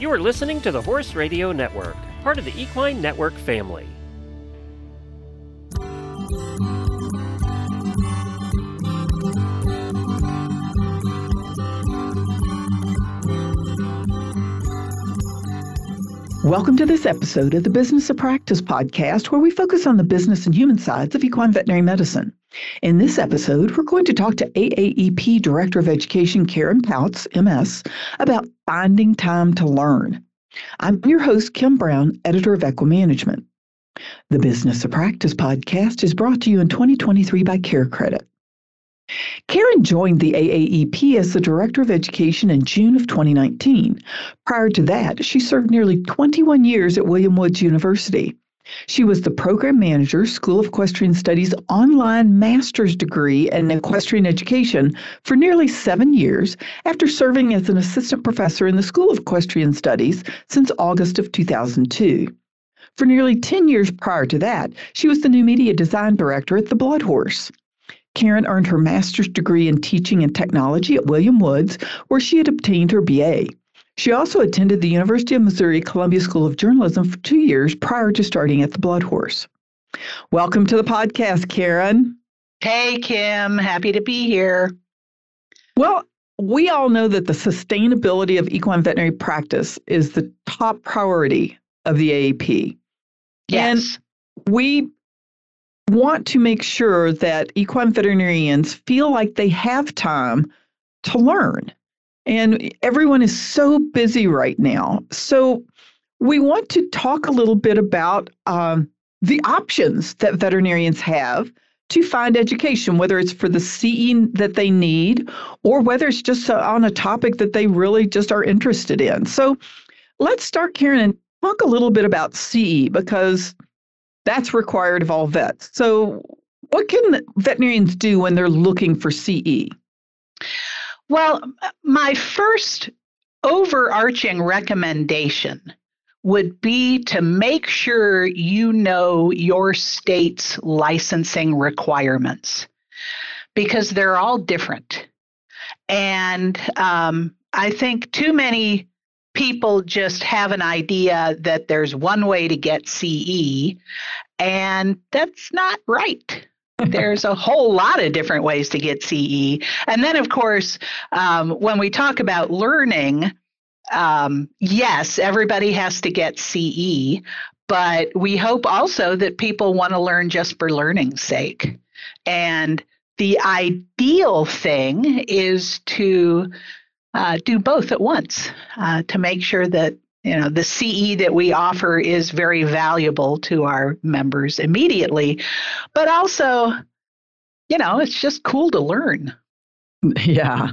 You are listening to the Horse Radio Network, part of the Equine Network family. Welcome to this episode of the Business of Practice podcast, where we focus on the business and human sides of equine veterinary medicine. In this episode, we're going to talk to AAEP Director of Education Karen Pautz, MS, about finding time to learn. I'm your host, Kim Brown, editor of EquiManagement. The Business of Practice podcast is brought to you in 2023 by CareCredit. Karen joined the AAEP as the Director of Education in June of 2019. Prior to that, she served nearly 21 years at William Woods University. She was the Program Manager, School of Equestrian Studies online master's degree in equestrian education for nearly seven years after serving as an assistant professor in the School of Equestrian Studies since August of 2002. For nearly 10 years prior to that, she was the new media design director at the Blood Horse. Karen earned her master's degree in teaching and technology at William Woods, where she had obtained her BA. She also attended the University of Missouri Columbia School of Journalism for two years prior to starting at the Blood Horse. Welcome to the podcast, Karen. Hey, Kim. Happy to be here. Well, we all know that the sustainability of equine veterinary practice is the top priority of the AAP. Yes. And we want to make sure that equine veterinarians feel like they have time to learn. And everyone is so busy right now. So we want to talk a little bit about um, the options that veterinarians have to find education, whether it's for the CE that they need or whether it's just on a topic that they really just are interested in. So let's start, Karen, and talk a little bit about CE because that's required of all vets. So, what can veterinarians do when they're looking for CE? Well, my first overarching recommendation would be to make sure you know your state's licensing requirements because they're all different. And um, I think too many people just have an idea that there's one way to get CE, and that's not right. There's a whole lot of different ways to get CE. And then, of course, um, when we talk about learning, um, yes, everybody has to get CE, but we hope also that people want to learn just for learning's sake. And the ideal thing is to uh, do both at once uh, to make sure that you know the CE that we offer is very valuable to our members immediately, but also, you know, it's just cool to learn. Yeah.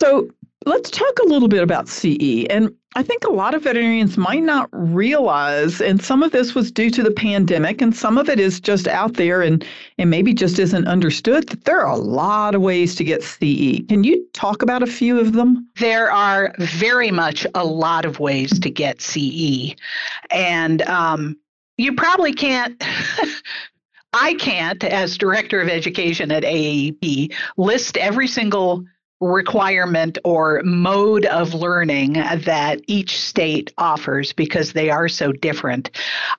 So let's talk a little bit about CE. And I think a lot of veterinarians might not realize, and some of this was due to the pandemic, and some of it is just out there and, and maybe just isn't understood, that there are a lot of ways to get CE. Can you talk about a few of them? There are very much a lot of ways to get CE. And um, you probably can't. I can't, as director of education at AAEP, list every single requirement or mode of learning that each state offers because they are so different.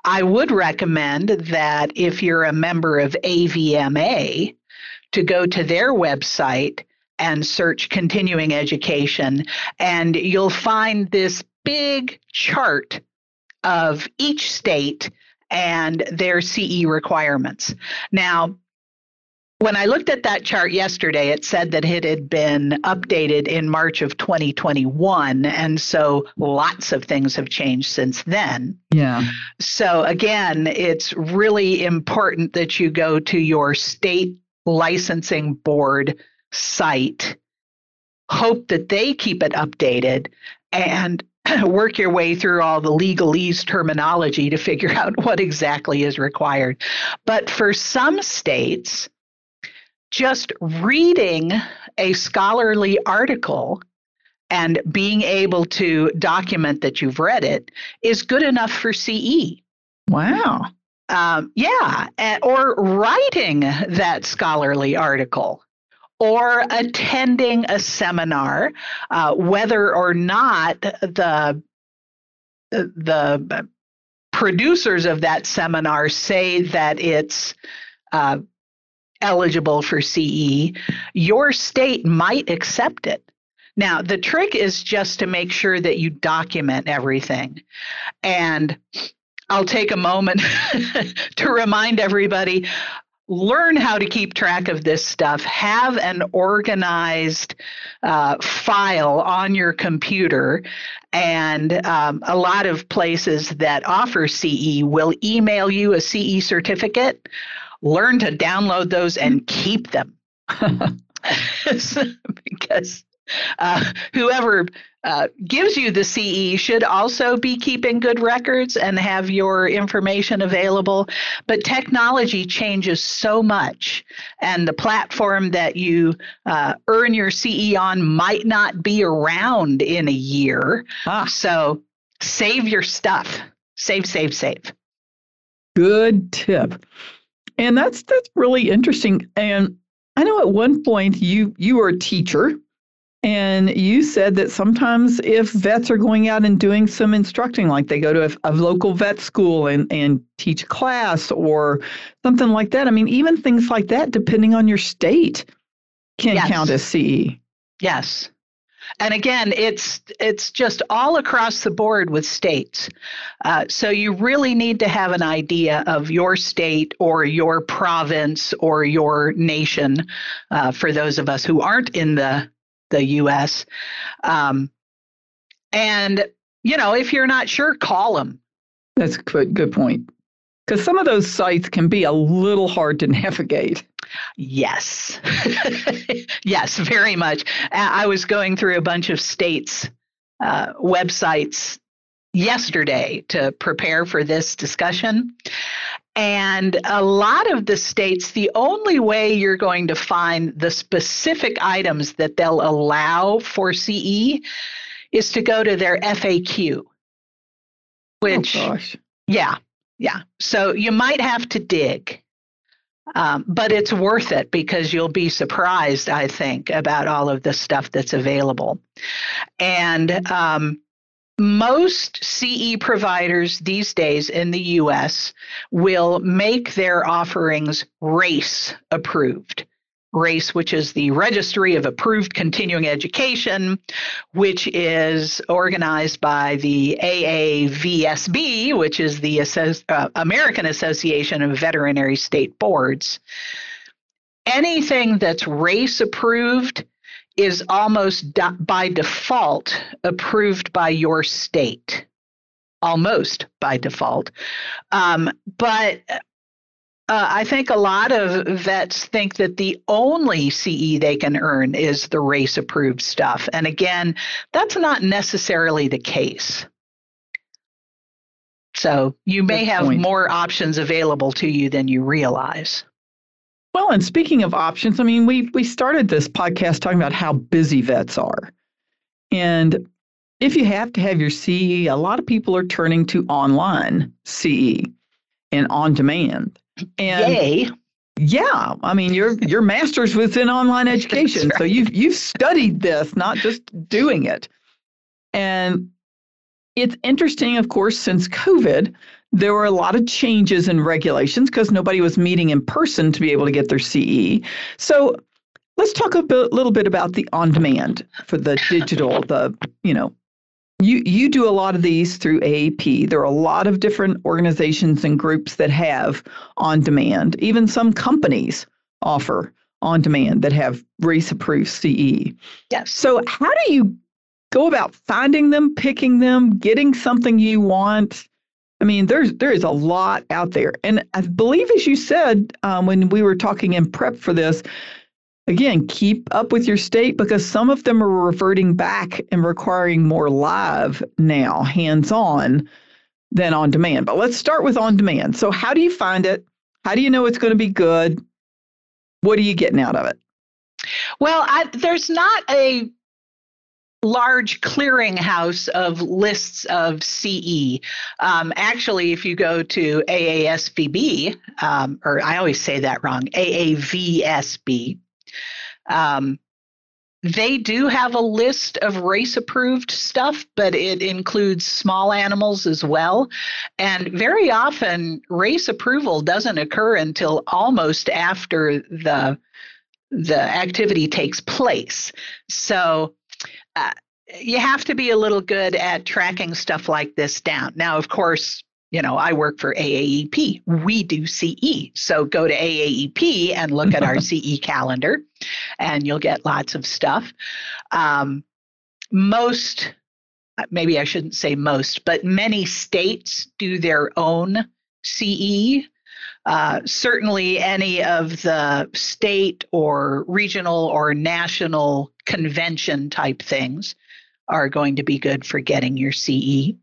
I would recommend that if you're a member of AVMA, to go to their website and search continuing education, and you'll find this big chart of each state and their CE requirements. Now, when I looked at that chart yesterday, it said that it had been updated in March of 2021. And so lots of things have changed since then. Yeah. So again, it's really important that you go to your state licensing board site, hope that they keep it updated, and work your way through all the legalese terminology to figure out what exactly is required. But for some states, just reading a scholarly article and being able to document that you've read it is good enough for CE. Wow. Um, yeah, or writing that scholarly article or attending a seminar, uh, whether or not the the producers of that seminar say that it's uh, eligible for CE, your state might accept it. Now, the trick is just to make sure that you document everything. And I'll take a moment to remind everybody learn how to keep track of this stuff. Have an organized uh, file on your computer. And um, a lot of places that offer CE will email you a CE certificate. Learn to download those and keep them. because uh, whoever uh, gives you the CE should also be keeping good records and have your information available. But technology changes so much, and the platform that you uh, earn your CE on might not be around in a year. Ah. So save your stuff. Save, save, save. Good tip. And that's that's really interesting. And I know at one point you you were a teacher and you said that sometimes if vets are going out and doing some instructing, like they go to a, a, local vet school and, and teach class or something like that, I mean, even things like that, depending on your state, can yes. count as CE. Yes. And again, it's it's just all across the board with states. Uh, so you really need to have an idea of your state or your province or your nation. Uh, for those of us who aren't in the the U.S. Um, and you know, if you're not sure, call them. That's a good, good point. Because some of those sites can be a little hard to navigate. Yes. yes, very much. I was going through a bunch of states' uh, websites yesterday to prepare for this discussion. And a lot of the states, the only way you're going to find the specific items that they'll allow for CE is to go to their FAQ, which, oh gosh. yeah, yeah. So you might have to dig, um, but it's worth it because you'll be surprised, I think, about all of the stuff that's available. And um, most CE providers these days in the US will make their offerings RACE approved. RACE, which is the Registry of Approved Continuing Education, which is organized by the AAVSB, which is the uh, American Association of Veterinary State Boards. Anything that's RACE approved is almost by default approved by your state, almost by default. Um, but uh, I think a lot of vets think that the only CE they can earn is the race approved stuff. And again, that's not necessarily the case. So you may Good have point. more options available to you than you realize. Well, and speaking of options, I mean, we we started this podcast talking about how busy vets are. And if you have to have your CE, a lot of people are turning to online CE and on demand. And Yay. Yeah, I mean, your your master's was in online education, right. so you've you've studied this, not just doing it. And it's interesting, of course, since COVID, there were a lot of changes in regulations because nobody was meeting in person to be able to get their CE. So let's talk a bit, little bit about the on demand for the digital, the, you know, you, you do a lot of these through AAP. There are a lot of different organizations and groups that have on demand. Even some companies offer on demand that have race approved CE. Yes. So, how do you go about finding them, picking them, getting something you want? I mean, there's there is a lot out there, and I believe, as you said um, when we were talking in prep for this, again, keep up with your state because some of them are reverting back and requiring more live now, hands-on, than on demand. But let's start with on demand. So, how do you find it? How do you know it's going to be good? What are you getting out of it? Well, I, there's not a large clearinghouse of lists of CE. Um, actually, if you go to AASVB, um, or I always say that wrong, AAVSB, Um, they do have a list of race approved stuff, but it includes small animals as well. And very often, race approval doesn't occur until almost after the the activity takes place. So uh, you have to be a little good at tracking stuff like this down. Now, of course, you know, I work for AAEP. We do CE. So go to AAEP and look at our CE calendar, and you'll get lots of stuff. Um, most, maybe I shouldn't say most, but many states do their own CE. Uh, certainly, any of the state or regional or national convention type things are going to be good for getting your CE.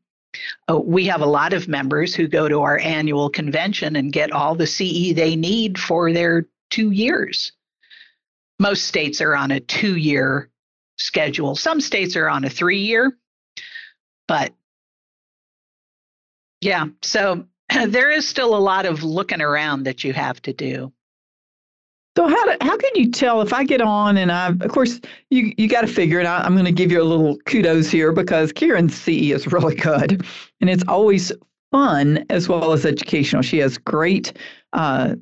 Uh, we have a lot of members who go to our annual convention and get all the CE they need for their two years. Most states are on a two year schedule, some states are on a three year, but yeah, so there is still a lot of looking around that you have to do. So how do, how can you tell if I get on and I of course you you got to figure it out. I, am going to give you a little kudos here because Karen's CE is really good and it's always fun as well as educational. She has great uh,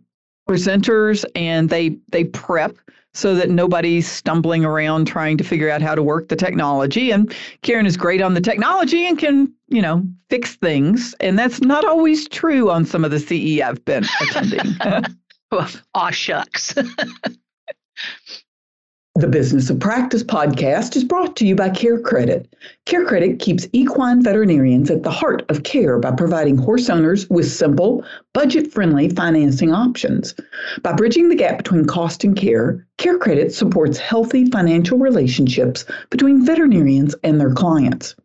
presenters and they they prep so that nobody's stumbling around trying to figure out how to work the technology. And Karen is great on the technology and can, you know, fix things. And that's not always true on some of the CE I've been attending. Aw, shucks. The Business of Practice podcast is brought to you by CareCredit. Care Credit keeps equine veterinarians at the heart of care by providing horse owners with simple, budget friendly financing options. By bridging the gap between cost and care, CareCredit supports healthy financial relationships between veterinarians and their clients.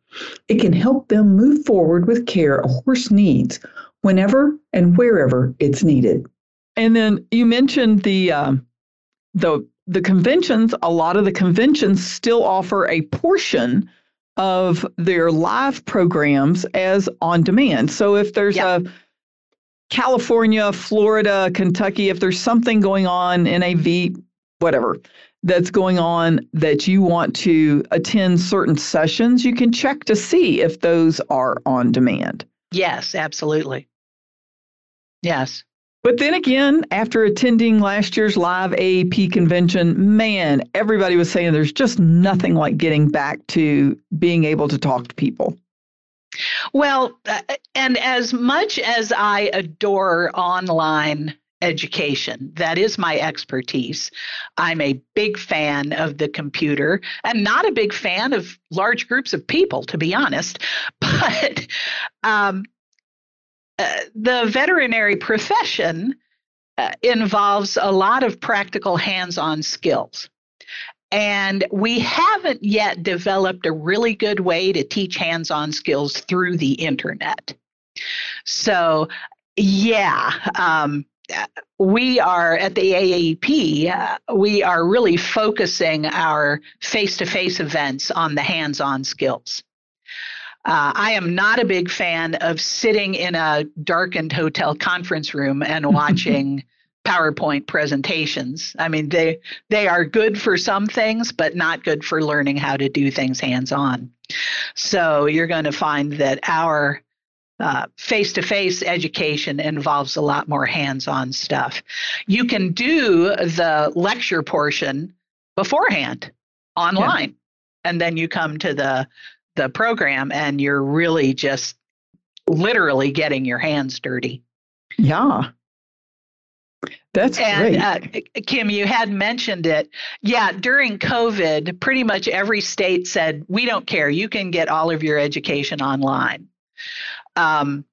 It can help them move forward with care a horse needs whenever and wherever it's needed. And then you mentioned the um, the the conventions. A lot of the conventions still offer a portion of their live programs as on demand. So if there's yep. a California, Florida, Kentucky, if there's something going on, NAV, whatever, that's going on that you want to attend certain sessions, you can check to see if those are on demand. Yes, absolutely. Yes. But then again, after attending last year's live AAP convention, man, everybody was saying there's just nothing like getting back to being able to talk to people. Well, uh, and as much as I adore online education, that is my expertise. I'm a big fan of the computer and not a big fan of large groups of people, to be honest. But um, the veterinary profession uh, involves a lot of practical hands on skills. And we haven't yet developed a really good way to teach hands on skills through the internet. So, yeah, um, we are at the AAEP, uh, we are really focusing our face to face events on the hands on skills. Uh, I am not a big fan of sitting in a darkened hotel conference room and watching PowerPoint presentations. I mean, they they are good for some things, but not good for learning how to do things hands on. So you're going to find that our face to face education involves a lot more hands on stuff. You can do the lecture portion beforehand online, yeah. and then you come to the the program and you're really just literally getting your hands dirty. Yeah. That's and, great. Uh, Kim, you had mentioned it. Yeah, during COVID, pretty much every state said, we don't care. You can get all of your education online. Um,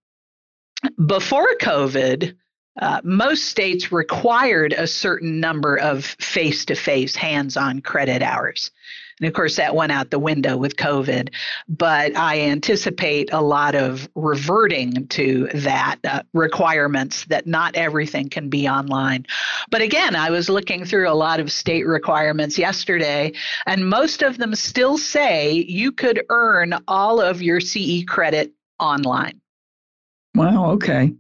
before COVID, uh, most states required a certain number of face to face hands on credit hours. And of course, that went out the window with COVID. But I anticipate a lot of reverting to that uh, requirements that not everything can be online. But again, I was looking through a lot of state requirements yesterday, and most of them still say you could earn all of your CE credit online. Wow, okay.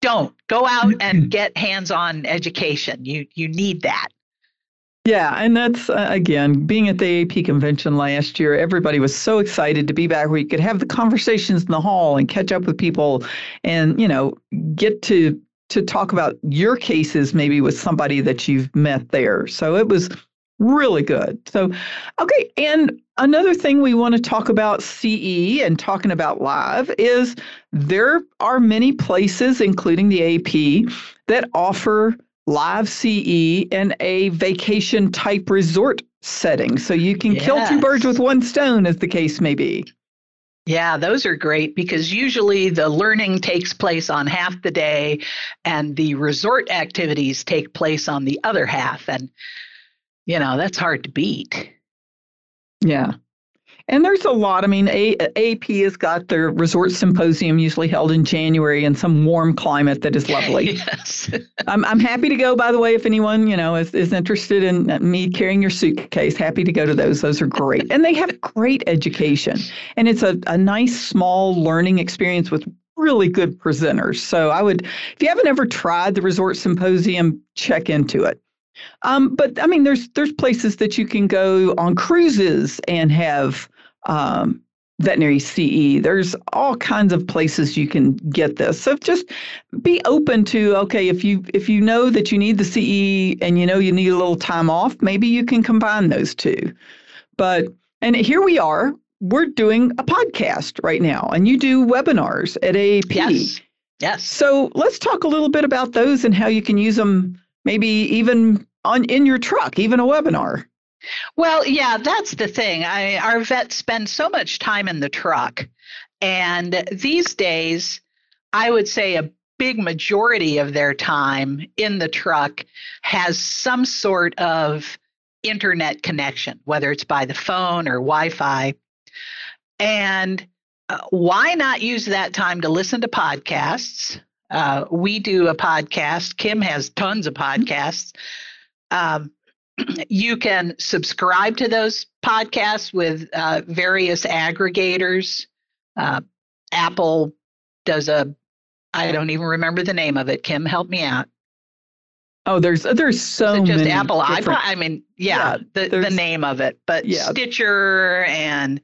Don't go out and get hands-on education. You you need that. Yeah, and that's uh, again being at the AAP convention last year. Everybody was so excited to be back where you could have the conversations in the hall and catch up with people, and you know get to to talk about your cases maybe with somebody that you've met there. So it was really good. So, okay, and another thing we want to talk about CE and talking about live is there are many places, including the AP, that offer live CE in a vacation type resort setting. So you can yes. kill two birds with one stone, as the case may be. Yeah, those are great because usually the learning takes place on half the day and the resort activities take place on the other half. And, you know, that's hard to beat. Yeah. And there's a lot. I mean, a- AP has got their resort symposium usually held in January in some warm climate that is lovely. yes. I'm, I'm happy to go, by the way, if anyone, you know, is, is interested in me carrying your suitcase, happy to go to those. Those are great. and they have great education. And it's a, a nice, small learning experience with really good presenters. So I would, if you haven't ever tried the resort symposium, check into it. Um, but I mean, there's there's places that you can go on cruises and have um, veterinary CE. There's all kinds of places you can get this. So just be open to okay, if you if you know that you need the CE and you know you need a little time off, maybe you can combine those two. But and here we are. We're doing a podcast right now, and you do webinars at AAP. Yes. Yes. So let's talk a little bit about those and how you can use them, maybe even on in your truck, even a webinar. Well, yeah, that's the thing. I, our vets spend so much time in the truck. And these days, I would say a big majority of their time in the truck has some sort of internet connection, whether it's by the phone or Wi Fi. And uh, why not use that time to listen to podcasts? Uh, we do a podcast. Kim has tons of podcasts. Um, you can subscribe to those podcasts with uh, various aggregators. Uh, Apple does a, I don't even remember the name of it. Kim, help me out. Oh, there's there's so just many. Apple different... I mean, yeah, yeah the the name of it, but yeah. Stitcher and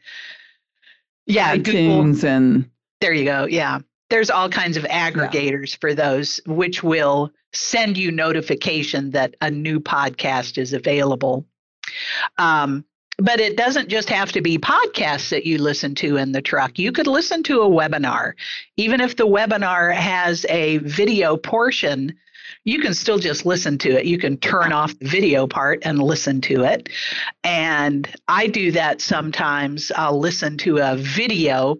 yeah, iTunes Google. and there you go. Yeah, there's all kinds of aggregators yeah. for those, which will send you notification that a new podcast is available. Um, but it doesn't just have to be podcasts that you listen to in the truck. You could listen to a webinar. Even if the webinar has a video portion, you can still just listen to it. You can turn off the video part and listen to it. And I do that sometimes. I'll listen to a video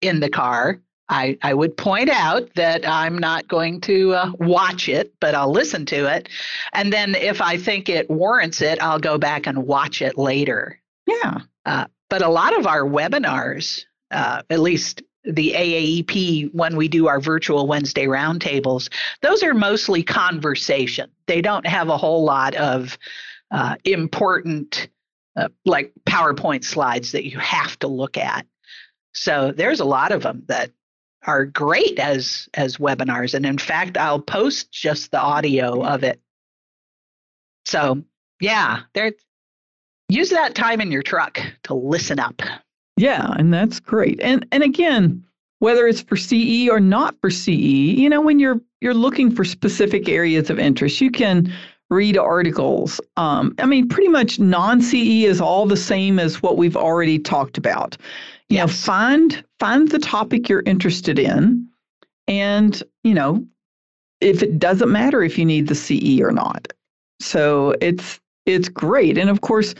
in the car I, I would point out that I'm not going to uh, watch it, but I'll listen to it. And then if I think it warrants it, I'll go back and watch it later. Yeah. Uh, but a lot of our webinars, uh, at least the AAEP, when we do our virtual Wednesday roundtables, those are mostly conversation. They don't have a whole lot of uh, important, uh, like PowerPoint slides that you have to look at. So there's a lot of them that are great as as webinars and in fact I'll post just the audio of it. So, yeah, there use that time in your truck to listen up. Yeah, and that's great. And and again, whether it's for CE or not for CE, you know, when you're you're looking for specific areas of interest, you can read articles. Um, I mean, pretty much non-CE is all the same as what we've already talked about. You know, find find the topic you're interested in, and you know, if it doesn't matter if you need the CE or not. So it's it's great, and of course,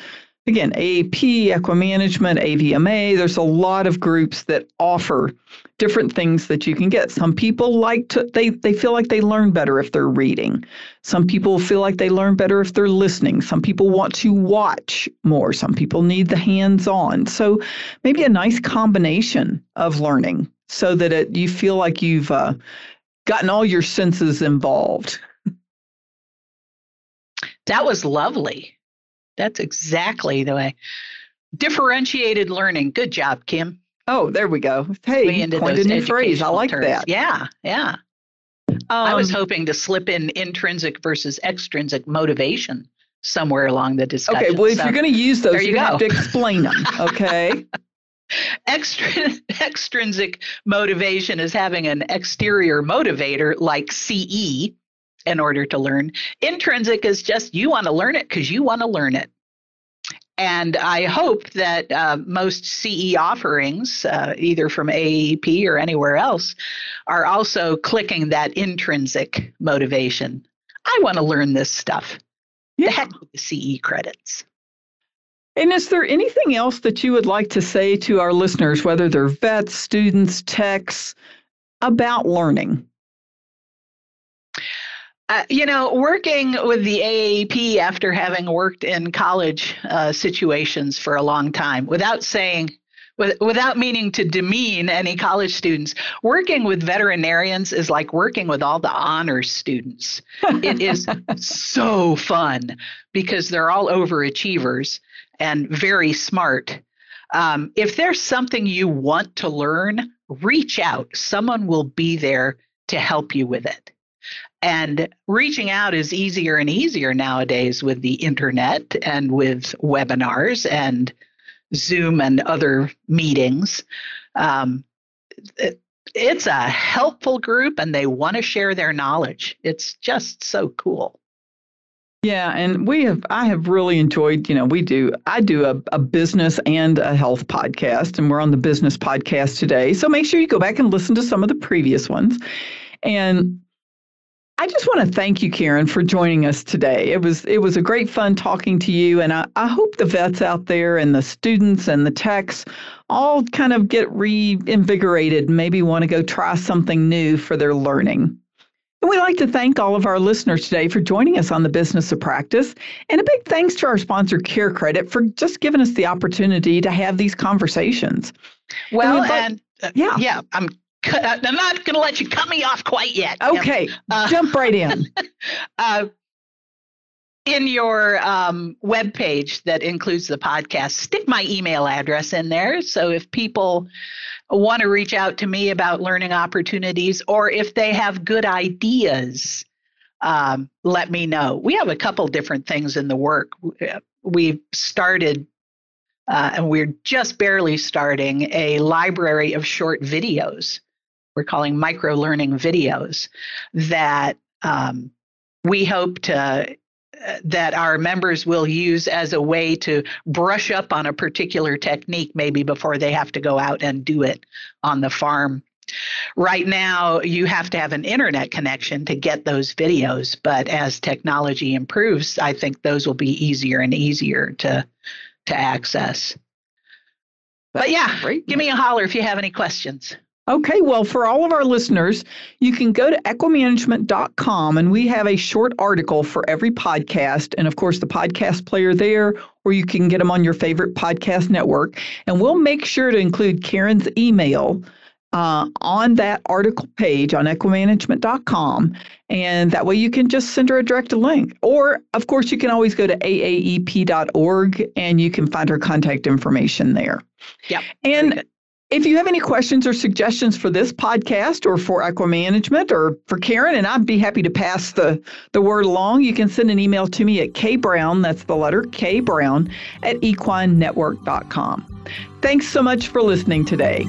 again, AAP, Equimanagement, AVMA, there's a lot of groups that offer different things that you can get. Some people like to they they feel like they learn better if they're reading. Some people feel like they learn better if they're listening. Some people want to watch more. Some people need the hands-on. So maybe a nice combination of learning so that it, you feel like you've uh, gotten all your senses involved. That was lovely. That's exactly the way. Differentiated learning. Good job, Kim. Oh, there we go. Hey, we coined a new phrase. I like terms. that. Yeah, yeah. Um, I was hoping to slip in intrinsic versus extrinsic motivation somewhere along the discussion. Okay, well, if so, you're going to use those, you, you have to explain them. Okay. extrinsic motivation is having an exterior motivator like CE in order to learn. Intrinsic is just you want to learn it because you want to learn it. And I hope that uh, most CE offerings, uh, either from AEP or anywhere else, are also clicking that intrinsic motivation. I want to learn this stuff. Yeah. The heck with the CE credits. And is there anything else that you would like to say to our listeners, whether they're vets, students, techs, about learning? Uh, you know, working with the AAP after having worked in college uh, situations for a long time, without saying, with, without meaning to demean any college students, working with veterinarians is like working with all the honors students. it is so fun because they're all overachievers and very smart. Um, if there's something you want to learn, reach out. Someone will be there to help you with it. And reaching out is easier and easier nowadays with the internet and with webinars and Zoom and other meetings. Um, it, it's a helpful group and they want to share their knowledge. It's just so cool. Yeah, and we have I have really enjoyed, you know, we do I do a, a business and a health podcast, and we're on the business podcast today. So make sure you go back and listen to some of the previous ones. And I just want to thank you, Karen, for joining us today. It was it was a great fun talking to you, and I, I hope the vets out there and the students and the techs all kind of get reinvigorated, and maybe want to go try something new for their learning. And we'd like to thank all of our listeners today for joining us on the Business of Practice. And a big thanks to our sponsor, CareCredit, for just giving us the opportunity to have these conversations. Well, and, and uh, yeah, yeah, I'm I'm not going to let you cut me off quite yet. Okay, uh, jump right in. uh, in your um, web page that includes the podcast, stick my email address in there. So if people want to reach out to me about learning opportunities or if they have good ideas, um, let me know. We have a couple different things in the work. We've started, uh, and we're just barely starting, a library of short videos. We're calling micro learning videos that um, we hope to that our members will use as a way to brush up on a particular technique maybe before they have to go out and do it on the farm. Right now, you have to have an internet connection to get those videos, but as technology improves, I think those will be easier and easier to to access. But yeah, give me a holler if you have any questions. Okay, well, for all of our listeners, you can go to equimanagement.com and we have a short article for every podcast. And of course, the podcast player there, or you can get them on your favorite podcast network. And we'll make sure to include Karen's email uh, on that article page on equimanagement.com. And that way you can just send her a direct link. Or, of course, you can always go to aaep.org and you can find her contact information there. Yep. And if you have any questions or suggestions for this podcast or for EquiManagement or for Karen, and I'd be happy to pass the, the word along, you can send an email to me at kbrown, that's the letter K Brown, at equinenetwork.com. Thanks so much for listening today.